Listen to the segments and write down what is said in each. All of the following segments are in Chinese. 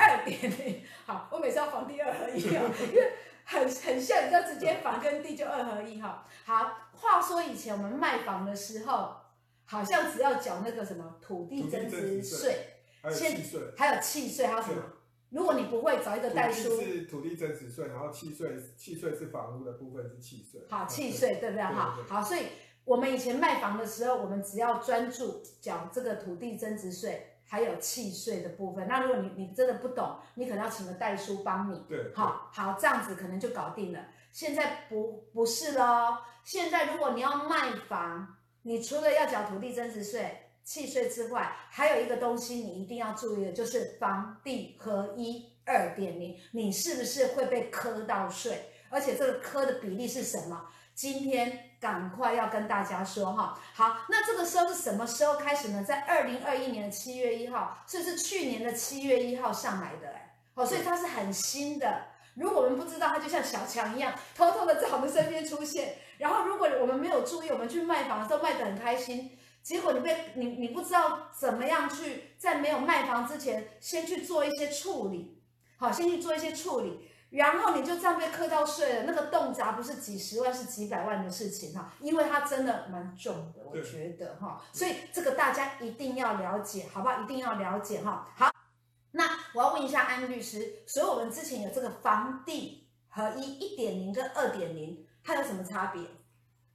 二点零。好，我每次要房地二合一哦，因为很很像，你就直接房跟地就二合一哈。好，话说以前我们卖房的时候，好像只要缴那个什么土地增值税，还有契税，还有契税，还有什么？如果你不会找一个代书，是土地增值税，然后契税，契税是房屋的部分是契税。好，契税对不对？哈，好，所以我们以前卖房的时候，我们只要专注缴这个土地增值税，还有契税的部分。那如果你你真的不懂，你可能要请个代书帮你。对，好，好，这样子可能就搞定了。现在不不是咯，现在如果你要卖房，你除了要缴土地增值税。契税之外，还有一个东西你一定要注意的，就是房地合一二点零，你是不是会被磕到税？而且这个磕的比例是什么？今天赶快要跟大家说哈。好，那这个时候是什么时候开始呢？在二零二一年的七月一号，这是去年的七月一号上来的哎，哦，所以它是很新的。如果我们不知道，它就像小强一样，偷偷的在我们身边出现。然后如果我们没有注意，我们去卖房的时候卖得很开心。结果你被你你不知道怎么样去在没有卖房之前先去做一些处理，好，先去做一些处理，然后你就这样被课到税了。那个动辄不是几十万，是几百万的事情哈，因为它真的蛮重的，我觉得哈，所以这个大家一定要了解，好不好？一定要了解哈。好，那我要问一下安律师，所以我们之前有这个房地合一一点零跟二点零，它有什么差别？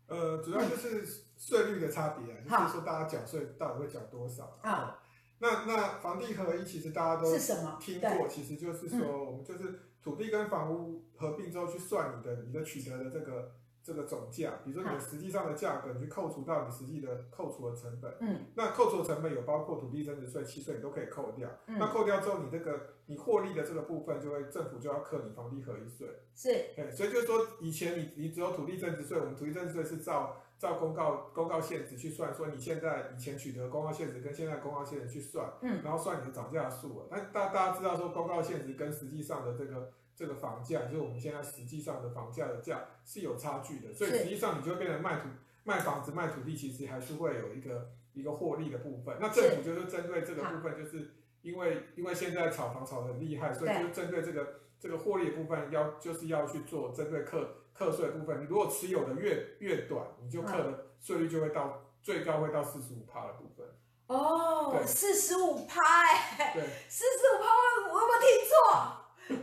呃，主要就是。嗯税率的差别啊，就是说大家缴税到底会缴多少啊？那那房地合一其实大家都是什么听过，其实就是说我们就是土地跟房屋合并之后去算你的你的取得的这个这个总价，比如说你的实际上的价格，你去扣除到你实际的扣除的成本。嗯，那扣除的成本有包括土地增值税、契税，你都可以扣掉。那扣掉之后，你这个你获利的这个部分，就会政府就要课你房地合一税。是，对，所以就是说以前你你只有土地增值税，我们土地增值税是照。照公告公告现值去算，说你现在以前取得公告限值跟现在公告限值去算，嗯，然后算你的涨价数额。但大大家知道说公告限值跟实际上的这个这个房价，就是我们现在实际上的房价的价是有差距的，所以实际上你就会变成卖土卖房子卖土地，其实还是会有一个一个获利的部分。那政府就是针对这个部分，就是因为因为现在炒房炒的很厉害，所以就针对这个这个获利的部分要就是要去做针对课。课税的部分，你如果持有的越越短，你就课的税率就会到、嗯、最高会到四十五趴的部分。哦，四十五趴哎，对，四十五趴，我有没有听错？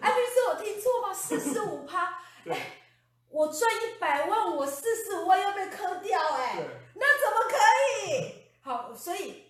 安律师，我听错吗？四十五趴，哎，我赚一百万，我四十五万要被磕掉哎，那怎么可以？好，所以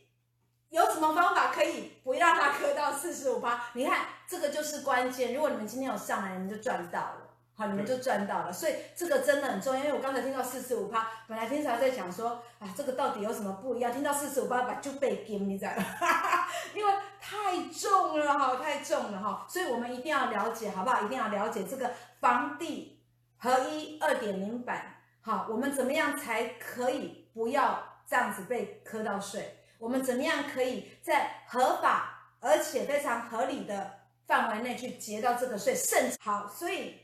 有什么方法可以不让他磕到四十五趴？你看，这个就是关键。如果你们今天有上来，你们就赚到了。好，你们就赚到了，所以这个真的很重要。因为我刚才听到四十五趴，本来平常在讲说，啊，这个到底有什么不一样？听到四十五趴，就被惊，你知道吗？因为太重了哈，太重了哈，所以我们一定要了解，好不好？一定要了解这个房地合一二点零版，好，我们怎么样才可以不要这样子被磕到税？我们怎么样可以在合法而且非常合理的范围内去结到这个税？甚至好，所以。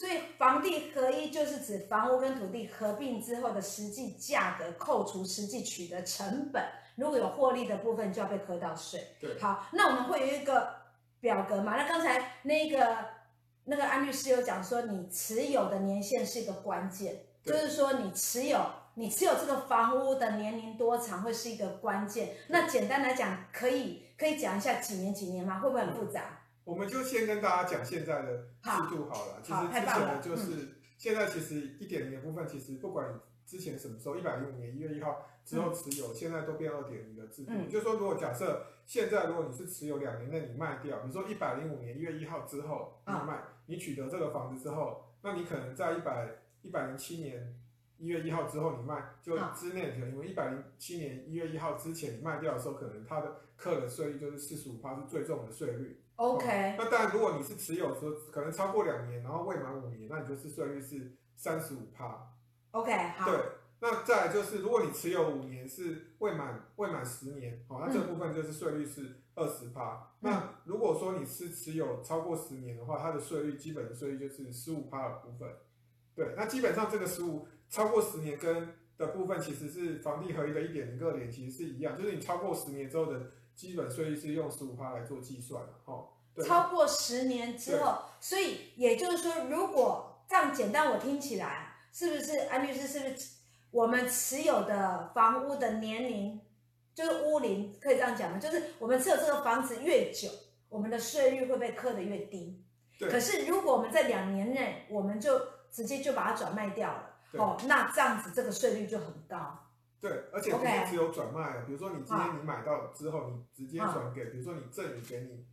所以房地合一就是指房屋跟土地合并之后的实际价格扣除实际取得成本，如果有获利的部分就要被扣到税。对，好，那我们会有一个表格嘛？那刚才那个那个安律师有讲说，你持有的年限是一个关键，就是说你持有你持有这个房屋的年龄多长会是一个关键。那简单来讲，可以可以讲一下几年几年吗？会不会很复杂？嗯我们就先跟大家讲现在的制度好了。好，其实之前的就是、嗯、现在其实一点零的部分，其实不管之前什么时候，一百零五年一月一号之后持有，嗯、现在都变二点零的制度。嗯、就是说，如果假设现在如果你是持有两年内你卖掉，比如说一百零五年一月一号之后你卖，你取得这个房子之后，那你可能在一百一百零七年一月一号之后你卖，就之内可能因为一百零七年一月一号之前你卖掉的时候，可能它的课的税率就是四十五趴是最重的税率。OK，、哦、那当然，如果你是持有说可能超过两年，然后未满五年，那你就是税率是三十五趴。OK，好。对，那再来就是，如果你持有五年是未满未满十年，好、哦，那这部分就是税率是二十趴。嗯、那如果说你是持有超过十年的话，它的税率基本的税率就是十五趴的部分。对，那基本上这个十五超过十年跟的部分其实是房地合一的一点零个点，其实是一样，就是你超过十年之后的。基本税率是用十五趴来做计算的，哦，超过十年之后，所以也就是说，如果这样简单，我听起来是不是安律师？是不是我们持有的房屋的年龄，就是屋龄，可以这样讲吗？就是我们持有这个房子越久，我们的税率会被扣得越低。可是如果我们在两年内，我们就直接就把它转卖掉了，哦，那这样子这个税率就很高。对，而且不是只有转卖，比如说你今天你买到之后，你直接转给，比如说你赠予给你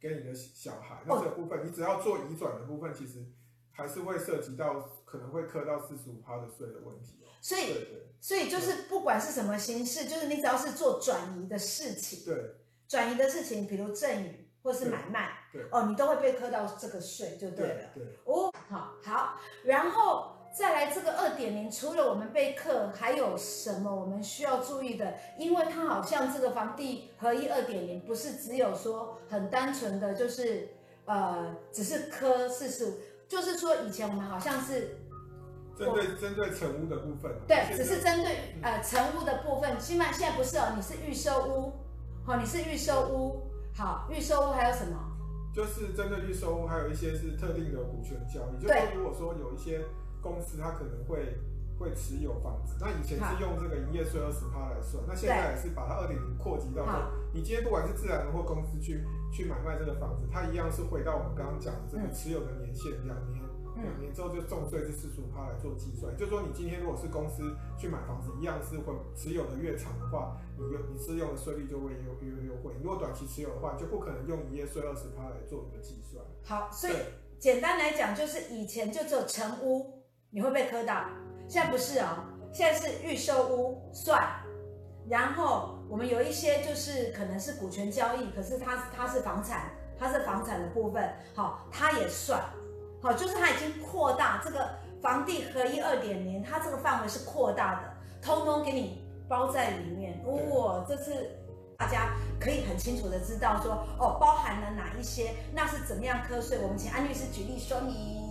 给你的小孩，那这个部分你只要做移转的部分，其实还是会涉及到可能会磕到四十五趴的税的问题。所以，所以就是不管是什么形式，就是你只要是做转移的事情，对，转移的事情，比如赠与或是买卖，对，哦，你都会被磕到这个税就对了。对，哦，好，好，然后。再来这个二点零，除了我们备课，还有什么我们需要注意的？因为它好像这个房地合一二点零，不是只有说很单纯的就是呃，只是科四十五，就是说以前我们好像是针对针对成屋的部分，对，只是针对呃成屋的部分。起码现在不是哦，你是预售屋，好，你是预售屋，好，预售屋还有什么？就是针对预售屋，还有一些是特定的股权交易，就是如果说有一些。公司它可能会会持有房子，那以前是用这个营业税二十趴来算，那现在也是把它二点零扩及到说，你今天不管是自然人或公司去去买卖这个房子，它一样是回到我们刚刚讲的这个持有的年限两年，两年之后就重税是四十五趴来做计算，就是说你今天如果是公司去买房子，一样是会持有的越长的话，你用你适用的税率就会优越优惠，如果短期持有的话，就不可能用营业税二十趴来做一个计算。好，所以简单来讲，就是以前就只有成屋。你会被磕到，现在不是哦，现在是预售屋算，然后我们有一些就是可能是股权交易，可是它它是房产，它是房产的部分，好，它也算，好，就是它已经扩大这个房地合一二点零，它这个范围是扩大的，通通给你包在里面。如果这次大家可以很清楚的知道说，哦，包含了哪一些，那是怎么样课税？我们请安律师举例说明。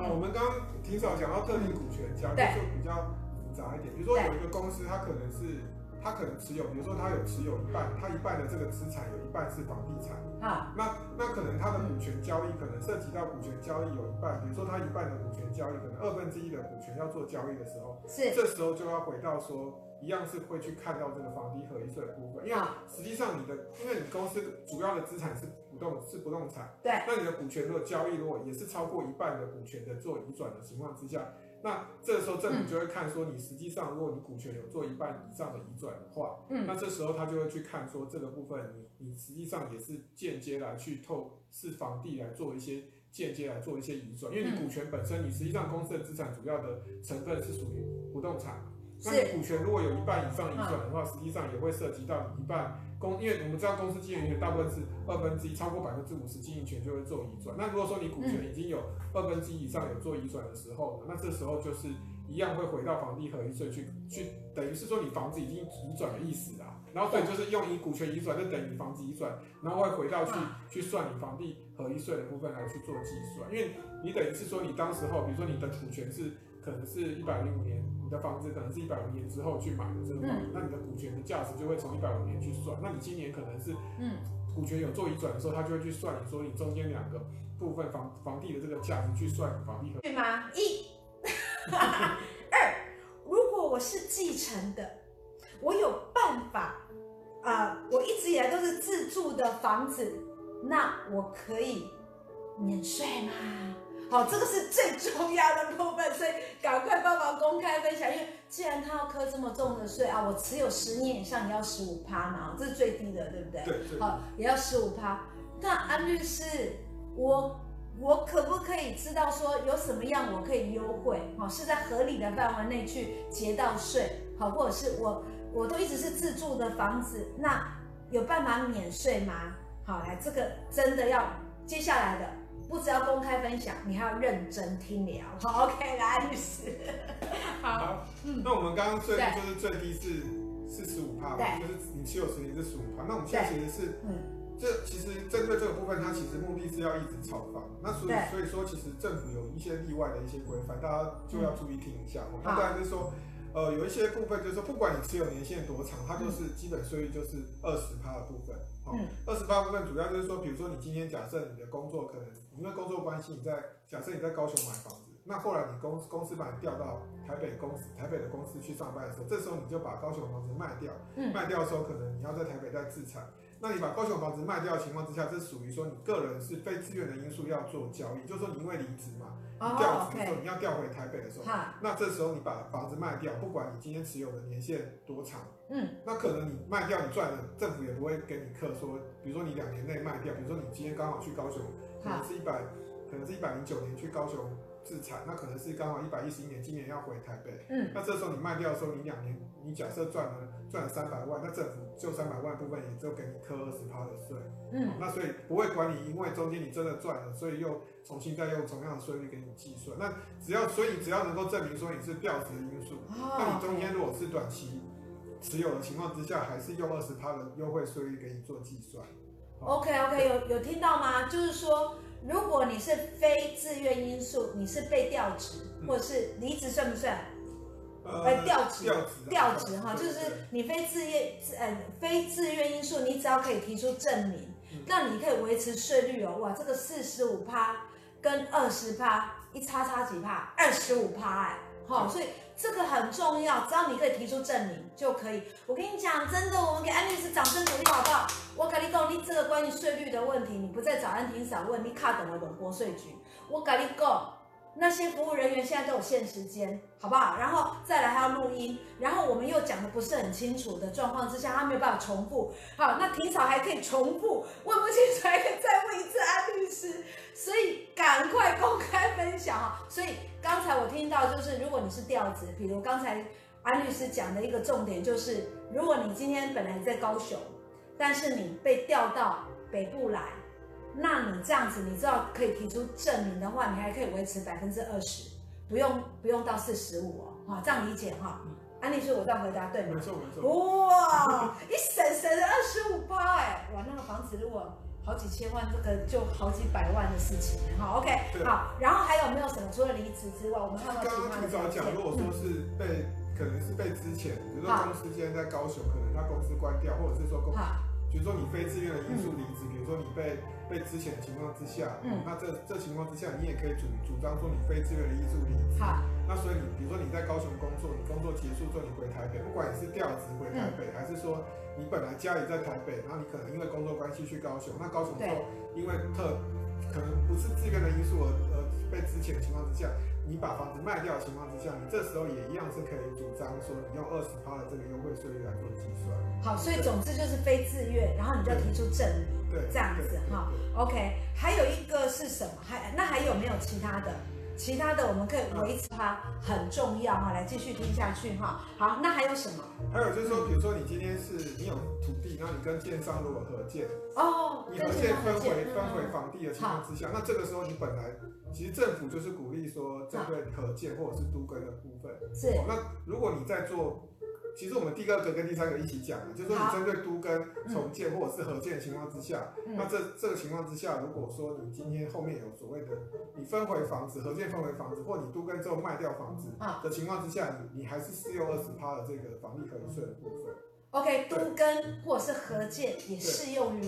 啊，我们刚刚挺少讲到特定股权交易，就比较复杂一点。比如说有一个公司，它可能是它可能持有，比如说它有持有一半，它一半的这个资产有一半是房地产。啊，那那可能它的股权交易可能涉及到股权交易有一半，比如说它一半的股权交易可能二分之一的股权要做交易的时候，是这时候就要回到说。一样是会去看到这个房地合一税的部分，因为实际上你的，因为你公司主要的资产是不动是不动产，对，那你的股权如果交易如果也是超过一半的股权的做移转的情况之下，那这个时候政府就会看说你实际上如果你股权有做一半以上的移转的话，嗯，那这时候他就会去看说这个部分你你实际上也是间接来去透视房地来做一些间接来做一些移转，因为你股权本身你实际上公司的资产主要的成分是属于不动产。那你股权如果有一半以上移转的话，实际上也会涉及到你一半公，因为我们知道公司经营权大部分是二分之一，超过百分之五十经营权就会做移转。那如果说你股权已经有二分之一以上有做移转的时候，那这时候就是一样会回到房地合一税去去，等于是说你房子已经移转的意思啊。然后所以，就是用以股权移转就等于房子移转，然后会回到去去算你房地合一税的部分来去做计算，因为你等于是说你当时候，比如说你的股权是可能是一百零五年。你的房子可能是一百五年之后去买的这个房子，嗯、那你的股权的价值就会从一百五年去算。那你今年可能是，嗯，股权有做移转的时候，他就会去算你说你中间两个部分房房地的这个价值去算房地合。对吗？一，二，如果我是继承的，我有办法啊、呃，我一直以来都是自住的房子，那我可以免税吗？好，这个是最重要的部分，所以赶快帮忙公开分享。因为既然他要课这么重的税啊，我持有十年以上也要十五趴嘛，这是最低的，对不对？对对。好，也要十五趴。那安律师，我我可不可以知道说有什么样我可以优惠？好，是在合理的范围内去结到税，好，或者是我我都一直是自住的房子，那有办法免税吗？好，来，这个真的要接下来的。不只要公开分享，你还要认真听聊。好，OK，来，律师。好，嗯，那我们刚刚税率就是最低是四十五趴，就是你持有十年是十五帕。那我们现在其实是，嗯，这其实针对这个部分，它其实目的是要一直炒房。那所以所以说，其实政府有一些例外的一些规范，大家就要注意听一下。那当然就是说，呃，有一些部分就是说，不管你持有年限多长，它就是基本税率就是二十趴的部分。好，二十趴部分主要就是说，比如说你今天假设你的工作可能因为工作关系，你在假设你在高雄买房子，那后来你公公司把你调到台北公司台北的公司去上班的时候，这时候你就把高雄房子卖掉，卖掉的时候可能你要在台北再自产。那你把高雄房子卖掉的情况之下，这属于说你个人是非自愿的因素要做交易，就是说你因为离职嘛，你调职的时候你要调回台北的时候，那这时候你把房子卖掉，不管你今天持有的年限多长，嗯，那可能你卖掉你赚了，政府也不会给你课说，比如说你两年内卖掉，比如说你今天刚好去高雄，可能是一百，可能是一百零九年去高雄。自产，那可能是刚好一百一十一年，今年要回台北。嗯，那这时候你卖掉的时候，你两年，你假设赚了赚了三百万，那政府就三百万部分也就给你扣二十趴的税。嗯，那所以不会管你，因为中间你真的赚了，所以又重新再用同样的税率给你计算。那只要所以只要能够证明说你是调职的因素，哦，那你中间如果是短期持有的情况之下，还是用二十趴的优惠税率给你做计算。OK OK，有有听到吗？就是说。如果你是非自愿因素，你是被调职或者是离职算不算？呃，调职，调职哈，就是你非自愿自呃非自愿因素，你只要可以提出证明，那你可以维持税率哦。哇，这个四十五趴跟二十趴一差差几趴？二十五趴哎，好，所以。这个很重要，只要你可以提出证明就可以。我跟你讲，真的，我们给安律师掌声鼓励，好不好？我跟你讲，你这个关于税率的问题，你不再找安霆嫂问，你卡等了等国税局。我跟你讲，那些服务人员现在都有限时间，好不好？然后再来还要录音，然后我们又讲的不是很清楚的状况之下，他没有办法重复。好，那庭嫂还可以重复，问不清楚还可以再问一次安律师，所以赶快公开分享啊！所以。刚才我听到就是，如果你是调子，比如刚才安律师讲的一个重点就是，如果你今天本来在高雄，但是你被调到北部来，那你这样子，你知道可以提出证明的话，你还可以维持百分之二十，不用不用到四十五哦，哈，这样理解哈。安律师，我这样回答对吗？没错没错。哇，一省省了二十五趴，哎，哇，那个房子如果。好几千万，这个就好几百万的事情，好，OK，好，然后还有没有什么？除了离职之外，我们还有其他的。刚刚讲，如果说是被，嗯、可能是被之前，比如说公司今天在高雄，可能他公司关掉，或者是说公，比如说你非自愿的因素离职，比如说你被被资遣的情况之下，嗯，那这这情况之下，你也可以主主张说你非自愿的因素离职。好，那所以你比如说你在高雄工作，你工作结束之后你回台北，不管你是调职回台北，还是说。你本来家里在台北，然后你可能因为工作关系去高雄，那高雄之后因为特可能不是自愿的因素而而被资遣的情况之下，你把房子卖掉的情况之下，你这时候也一样是可以主张说你用二十趴的这个优惠税率来做计算。好，所以总之就是非自愿，然后你就要提出证明，对，这样子哈。OK，还有一个是什么？还那还有没有其他的？其他的我们可以维持它很重要哈，来继续听下去哈。好，那还有什么？还有就是说，比如说你今天是你有土地，然后你跟建商如果合建哦，你合建分回分回房地的情况之下，那这个时候你本来其实政府就是鼓励说针对合建或者是都跟的部分是。那如果你在做。其实我们第二个跟第三个一起讲的，就是说你针对都跟重建或者是合建的情况之下，嗯、那这这个情况之下，如果说你今天后面有所谓的你分回房子、合建分回房子，或你都跟之后卖掉房子的情况之下，你你还是适用二十趴的这个房地合一税的部分。OK，都跟或者是合建也适用于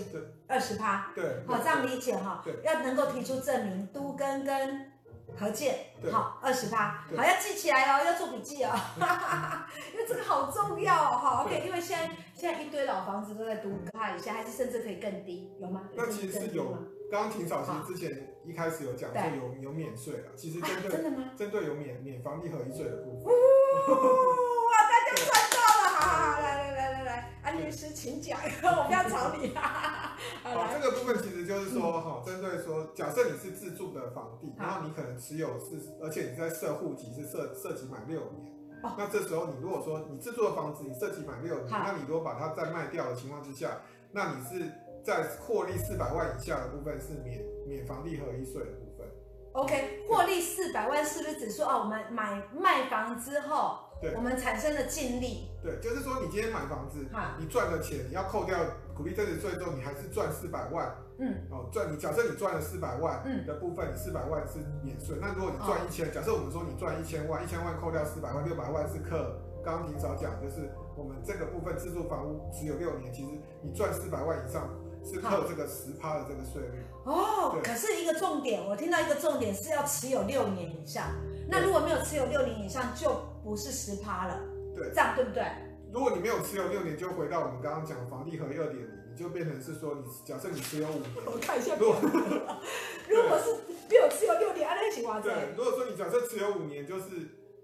二十趴。对，好，这样理解哈。对，要能够提出证明，都跟跟。合建好二十八，好，要记起来哦，要做笔记哦，因为这个好重要哦，好 OK，因为现在现在一堆老房子都在都更一下，还是甚至可以更低，有吗？那其实是有，刚刚秦嫂其实之前一开始有讲说有有免税啊，其实针对真的吗？针对有免免房地合一税的部分。哇，大家赚到了，好好好，来来来来来，安律师请讲，我不要吵你啊。好，这个部分其实就是说，哈，针对说，假设你是自住的房地，然后你可能持有是，而且你在设户籍是设设籍满六年，那这时候你如果说你自住的房子你设籍满六年，那你如果把它再卖掉的情况之下，那你是在获利四百万以下的部分是免免房地合一税的部分。OK，获利四百万是不是指说哦，我们买卖房之后？对，我们产生了净利，对，就是说你今天买房子，你赚的钱，你要扣掉股利增值税之后，你还是赚四百万，嗯，哦，赚你假设你赚了四百万的部分，你四百万是免税。那如果你赚一千，假设我们说你赚一千万，一千万扣掉四百万，六百万是课刚刚你早讲，就是我们这个部分自住房屋持有六年，其实你赚四百万以上是扣这个十趴的这个税率。哦，可是一个重点，我听到一个重点是要持有六年以上。那如果没有持有六年以上，就不是十趴了。对，这样对不对？如果你没有持有六年，就回到我们刚刚讲房地合一二点零，你就变成是说，你假设你持有五年，我看一下如果 如果是没有持有六年，那情况对，如果说你假设持有五年，就是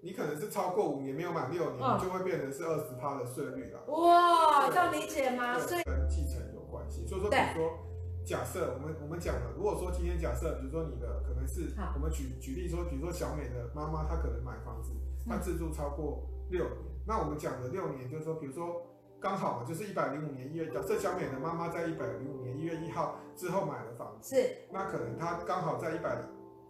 你可能是超过五年没有满六年，嗯、你就会变成是二十趴的税率了。哇，这样理解吗？所以跟继承有关系。所以说，比如说，假设我们我们讲了，如果说今天假设，比如说你的可能是，我们举举例说，比如说小美的妈妈，她可能买房子，她自住超过六年。嗯那我们讲的六年，就是说，比如说刚好嘛，就是一百零五年一月，假设小美的妈妈在一百零五年一月一号之后买了房子，是，那可能她刚好在一百，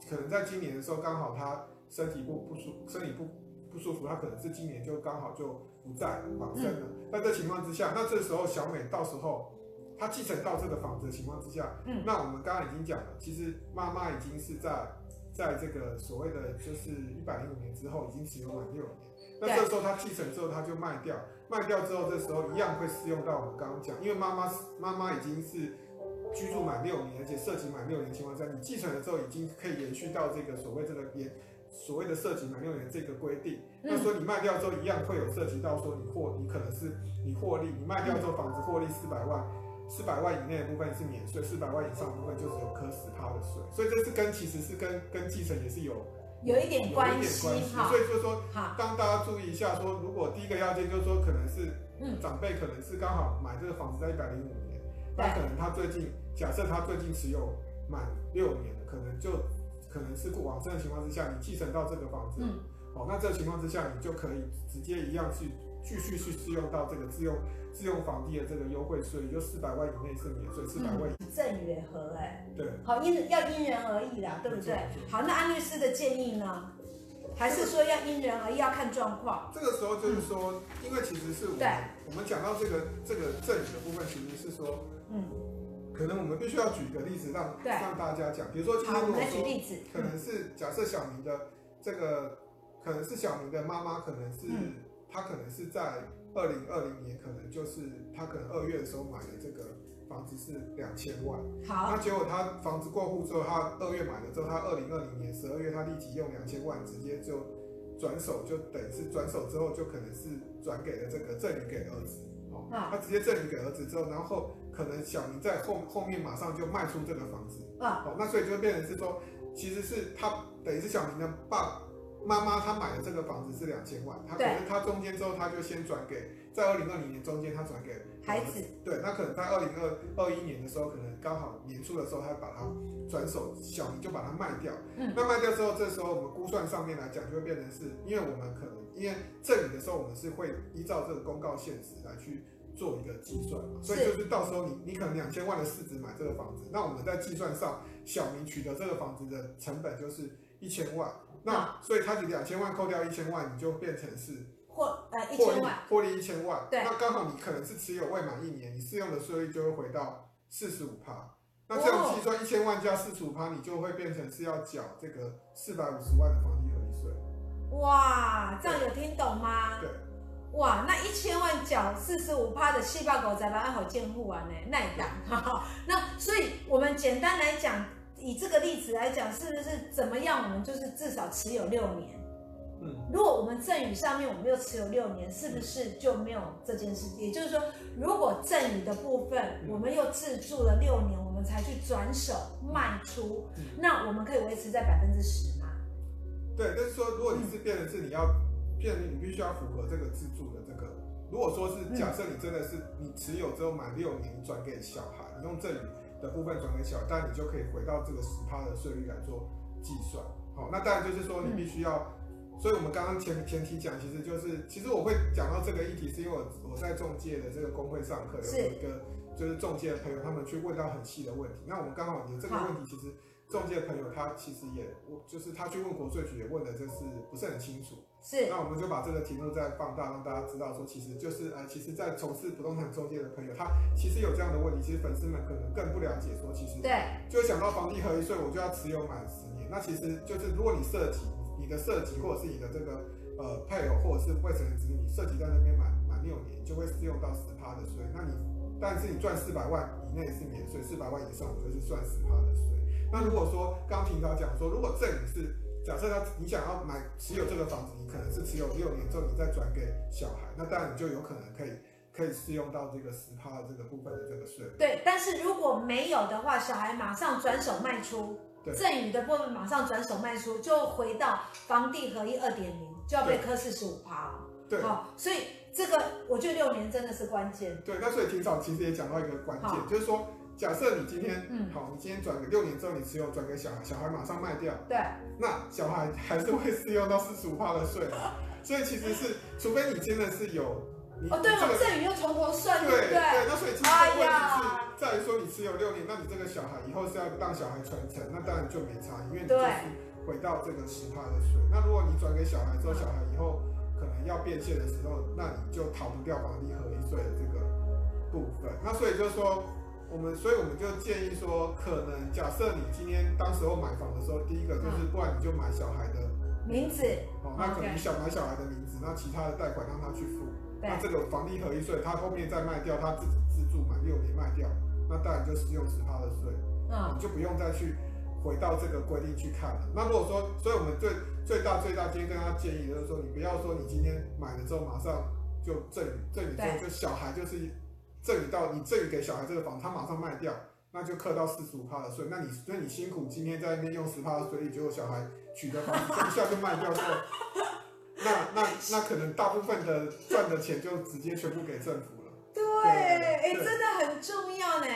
可能在今年的时候刚好她身体不不舒，身体不不舒服，她可能是今年就刚好就不在往生了。那、嗯、这情况之下，那这时候小美到时候她继承到这个房子的情况之下，嗯，那我们刚刚已经讲了，其实妈妈已经是在在这个所谓的就是一百零五年之后已经持有满六年。那这时候他继承之后，他就卖掉，卖掉之后，这时候一样会适用到我们刚刚讲，因为妈妈妈妈已经是居住满六年，而且涉及满六年情况下，你继承了之后，已经可以延续到这个所谓这个延所谓的涉及满六年这个规定。那说你卖掉之后，一样会有涉及到说你获你可能是你获利，你卖掉之后房子获利四百万，四百万以内的部分是免税，四百万以上的部分就是有课十趴的税。所以这是跟其实是跟跟继承也是有。有一点关系，所以就是说，当大家注意一下，说如果第一个要件就是说，可能是长辈可能是刚好买这个房子在一百零五年，那可能他最近假设他最近持有满六年了，可能就可能是过往生的情况之下，你继承到这个房子，哦，那这个情况之下，你就可以直接一样去继续去适用到这个自用自用房地的这个优惠税，也就四百万以内是免税，四百万赠与合哎，对，好因要因人而异啦，对不对？好，那安律师的建议呢？还是说要因人而异，要看状况？这个时候就是说，因为其实是我们我们讲到这个这个赠与的部分，其实是说，嗯，可能我们必须要举一个例子让让大家讲，比如说今天如果说可能是假设小明的这个可能是小明的妈妈，可能是他可能是在。二零二零年可能就是他可能二月的时候买的这个房子是两千万，好，那结果他房子过户之后，他二月买了之后，他二零二零年十二月他立即用两千万直接就转手，就等于是转手之后就可能是转给了这个赠与给儿子，哦，他直接赠与给儿子之后，然后可能小明在后后面马上就卖出这个房子，啊，哦，那所以就变成是说，其实是他等于是小明的爸。妈妈她买的这个房子是两千万，她可能她中间之后，她就先转给，在二零二零年中间，她转给孩子。对，那可能在二零二二一年的时候，可能刚好年初的时候，她把它转手，小明就把它卖掉。嗯。那卖掉之后，这时候我们估算上面来讲，就会变成是，因为我们可能因为赠与的时候，我们是会依照这个公告现值来去做一个计算嘛，所以就是到时候你你可能两千万的市值买这个房子，那我们在计算上，小明取得这个房子的成本就是一千万。那所以它就两千万扣掉一千万，你就变成是获呃一千万获利一千万。对，那刚好你可能是持有未满一年，你适用的税率就会回到四十五趴。那这样计算一千万加四十五趴，你就会变成是要缴这个四百五十万的房地合一税。哇，这样有听懂吗？对。哇，那一千万缴四十五趴的细胞狗仔把按好监护完呢？那一档，那所以我们简单来讲。以这个例子来讲，是不是怎么样？我们就是至少持有六年。嗯，如果我们赠与上面我们又持有六年，是不是就没有这件事？也就是说，如果赠与的部分我们又自住了六年，我们才去转手卖出，那我们可以维持在百分之十吗？对，但是说，如果你是变的是你要变成你必须要符合这个自住的这个。如果说是假设你真的是你持有之后满六年，你转给小孩，你用赠与。的部分转给小，但你就可以回到这个十趴的税率来做计算。好，那当然就是说你必须要，嗯、所以我们刚刚前前提讲，其实就是其实我会讲到这个议题，是因为我我在中介的这个工会上课，有一个就是中介的朋友，他们去问到很细的问题。那我们刚好有这个问题，其实仲介朋友他其实也，就是他去问国税局也问的就是不是很清楚。是，那我们就把这个题目再放大，让大家知道说，其实就是呃，其实，在从事不动产中介的朋友，他其实有这样的问题，其实粉丝们可能更不了解，说其实对，就想到房地合一税，我就要持有满十年。那其实就是如果你涉及，你的涉及或者是你的这个呃配偶或者是未成年子女涉及在那边满满六年，就会适用到十趴的税。那你但是你赚四百万以内是免税，四百万以上我就是算十趴的税。那如果说刚刚霆嫂讲说，如果赠与是假设他你想要买持有这个房子，你可能是持有六年之后你再转给小孩，那当然你就有可能可以。可以适用到这个十趴的这个部分的这个税。对，但是如果没有的话，小孩马上转手卖出，赠与的部分马上转手卖出，就回到房地合一二点零，就要被科四十五趴了。对，好、哦，所以这个我觉得六年真的是关键。对，那所以霆嫂其实也讲到一个关键，就是说，假设你今天，嗯，好，你今天转个六年之后，你持有转给小孩，小孩马上卖掉，对，那小孩还是会适用到四十五趴的税。所以其实是，除非你真的是有。哦，对了，这里又从头算，对对对，那所以其实问题是在于说，你持有六年，那你这个小孩以后是要让小孩传承，那当然就没差，因为你就是回到这个十趴的税。那如果你转给小孩之后，小孩以后可能要变现的时候，那你就逃不掉房地合一税的这个部分。那所以就是说，我们所以我们就建议说，可能假设你今天当时候买房的时候，第一个就是不然你就买小孩的名字，哦，那可能你想买小孩的名字，那其他的贷款让他去付。那这个房地合一税，他后面再卖掉，他自己自住满六年卖掉，那当然就适用十趴的税，嗯，你就不用再去回到这个规定去看了。那如果说，所以我们最最大最大今天跟他建议就是说，你不要说你今天买了之后马上就赠与，赠与之后就小孩就是赠予到你赠予给小孩这个房，他马上卖掉，那就刻到四十五趴的税。那你那你辛苦今天在那边用十趴的税率，结果小孩取得房子一下就卖掉之后。那那那可能大部分的赚的钱就直接全部给政府了。对，哎、欸，真的很重要呢。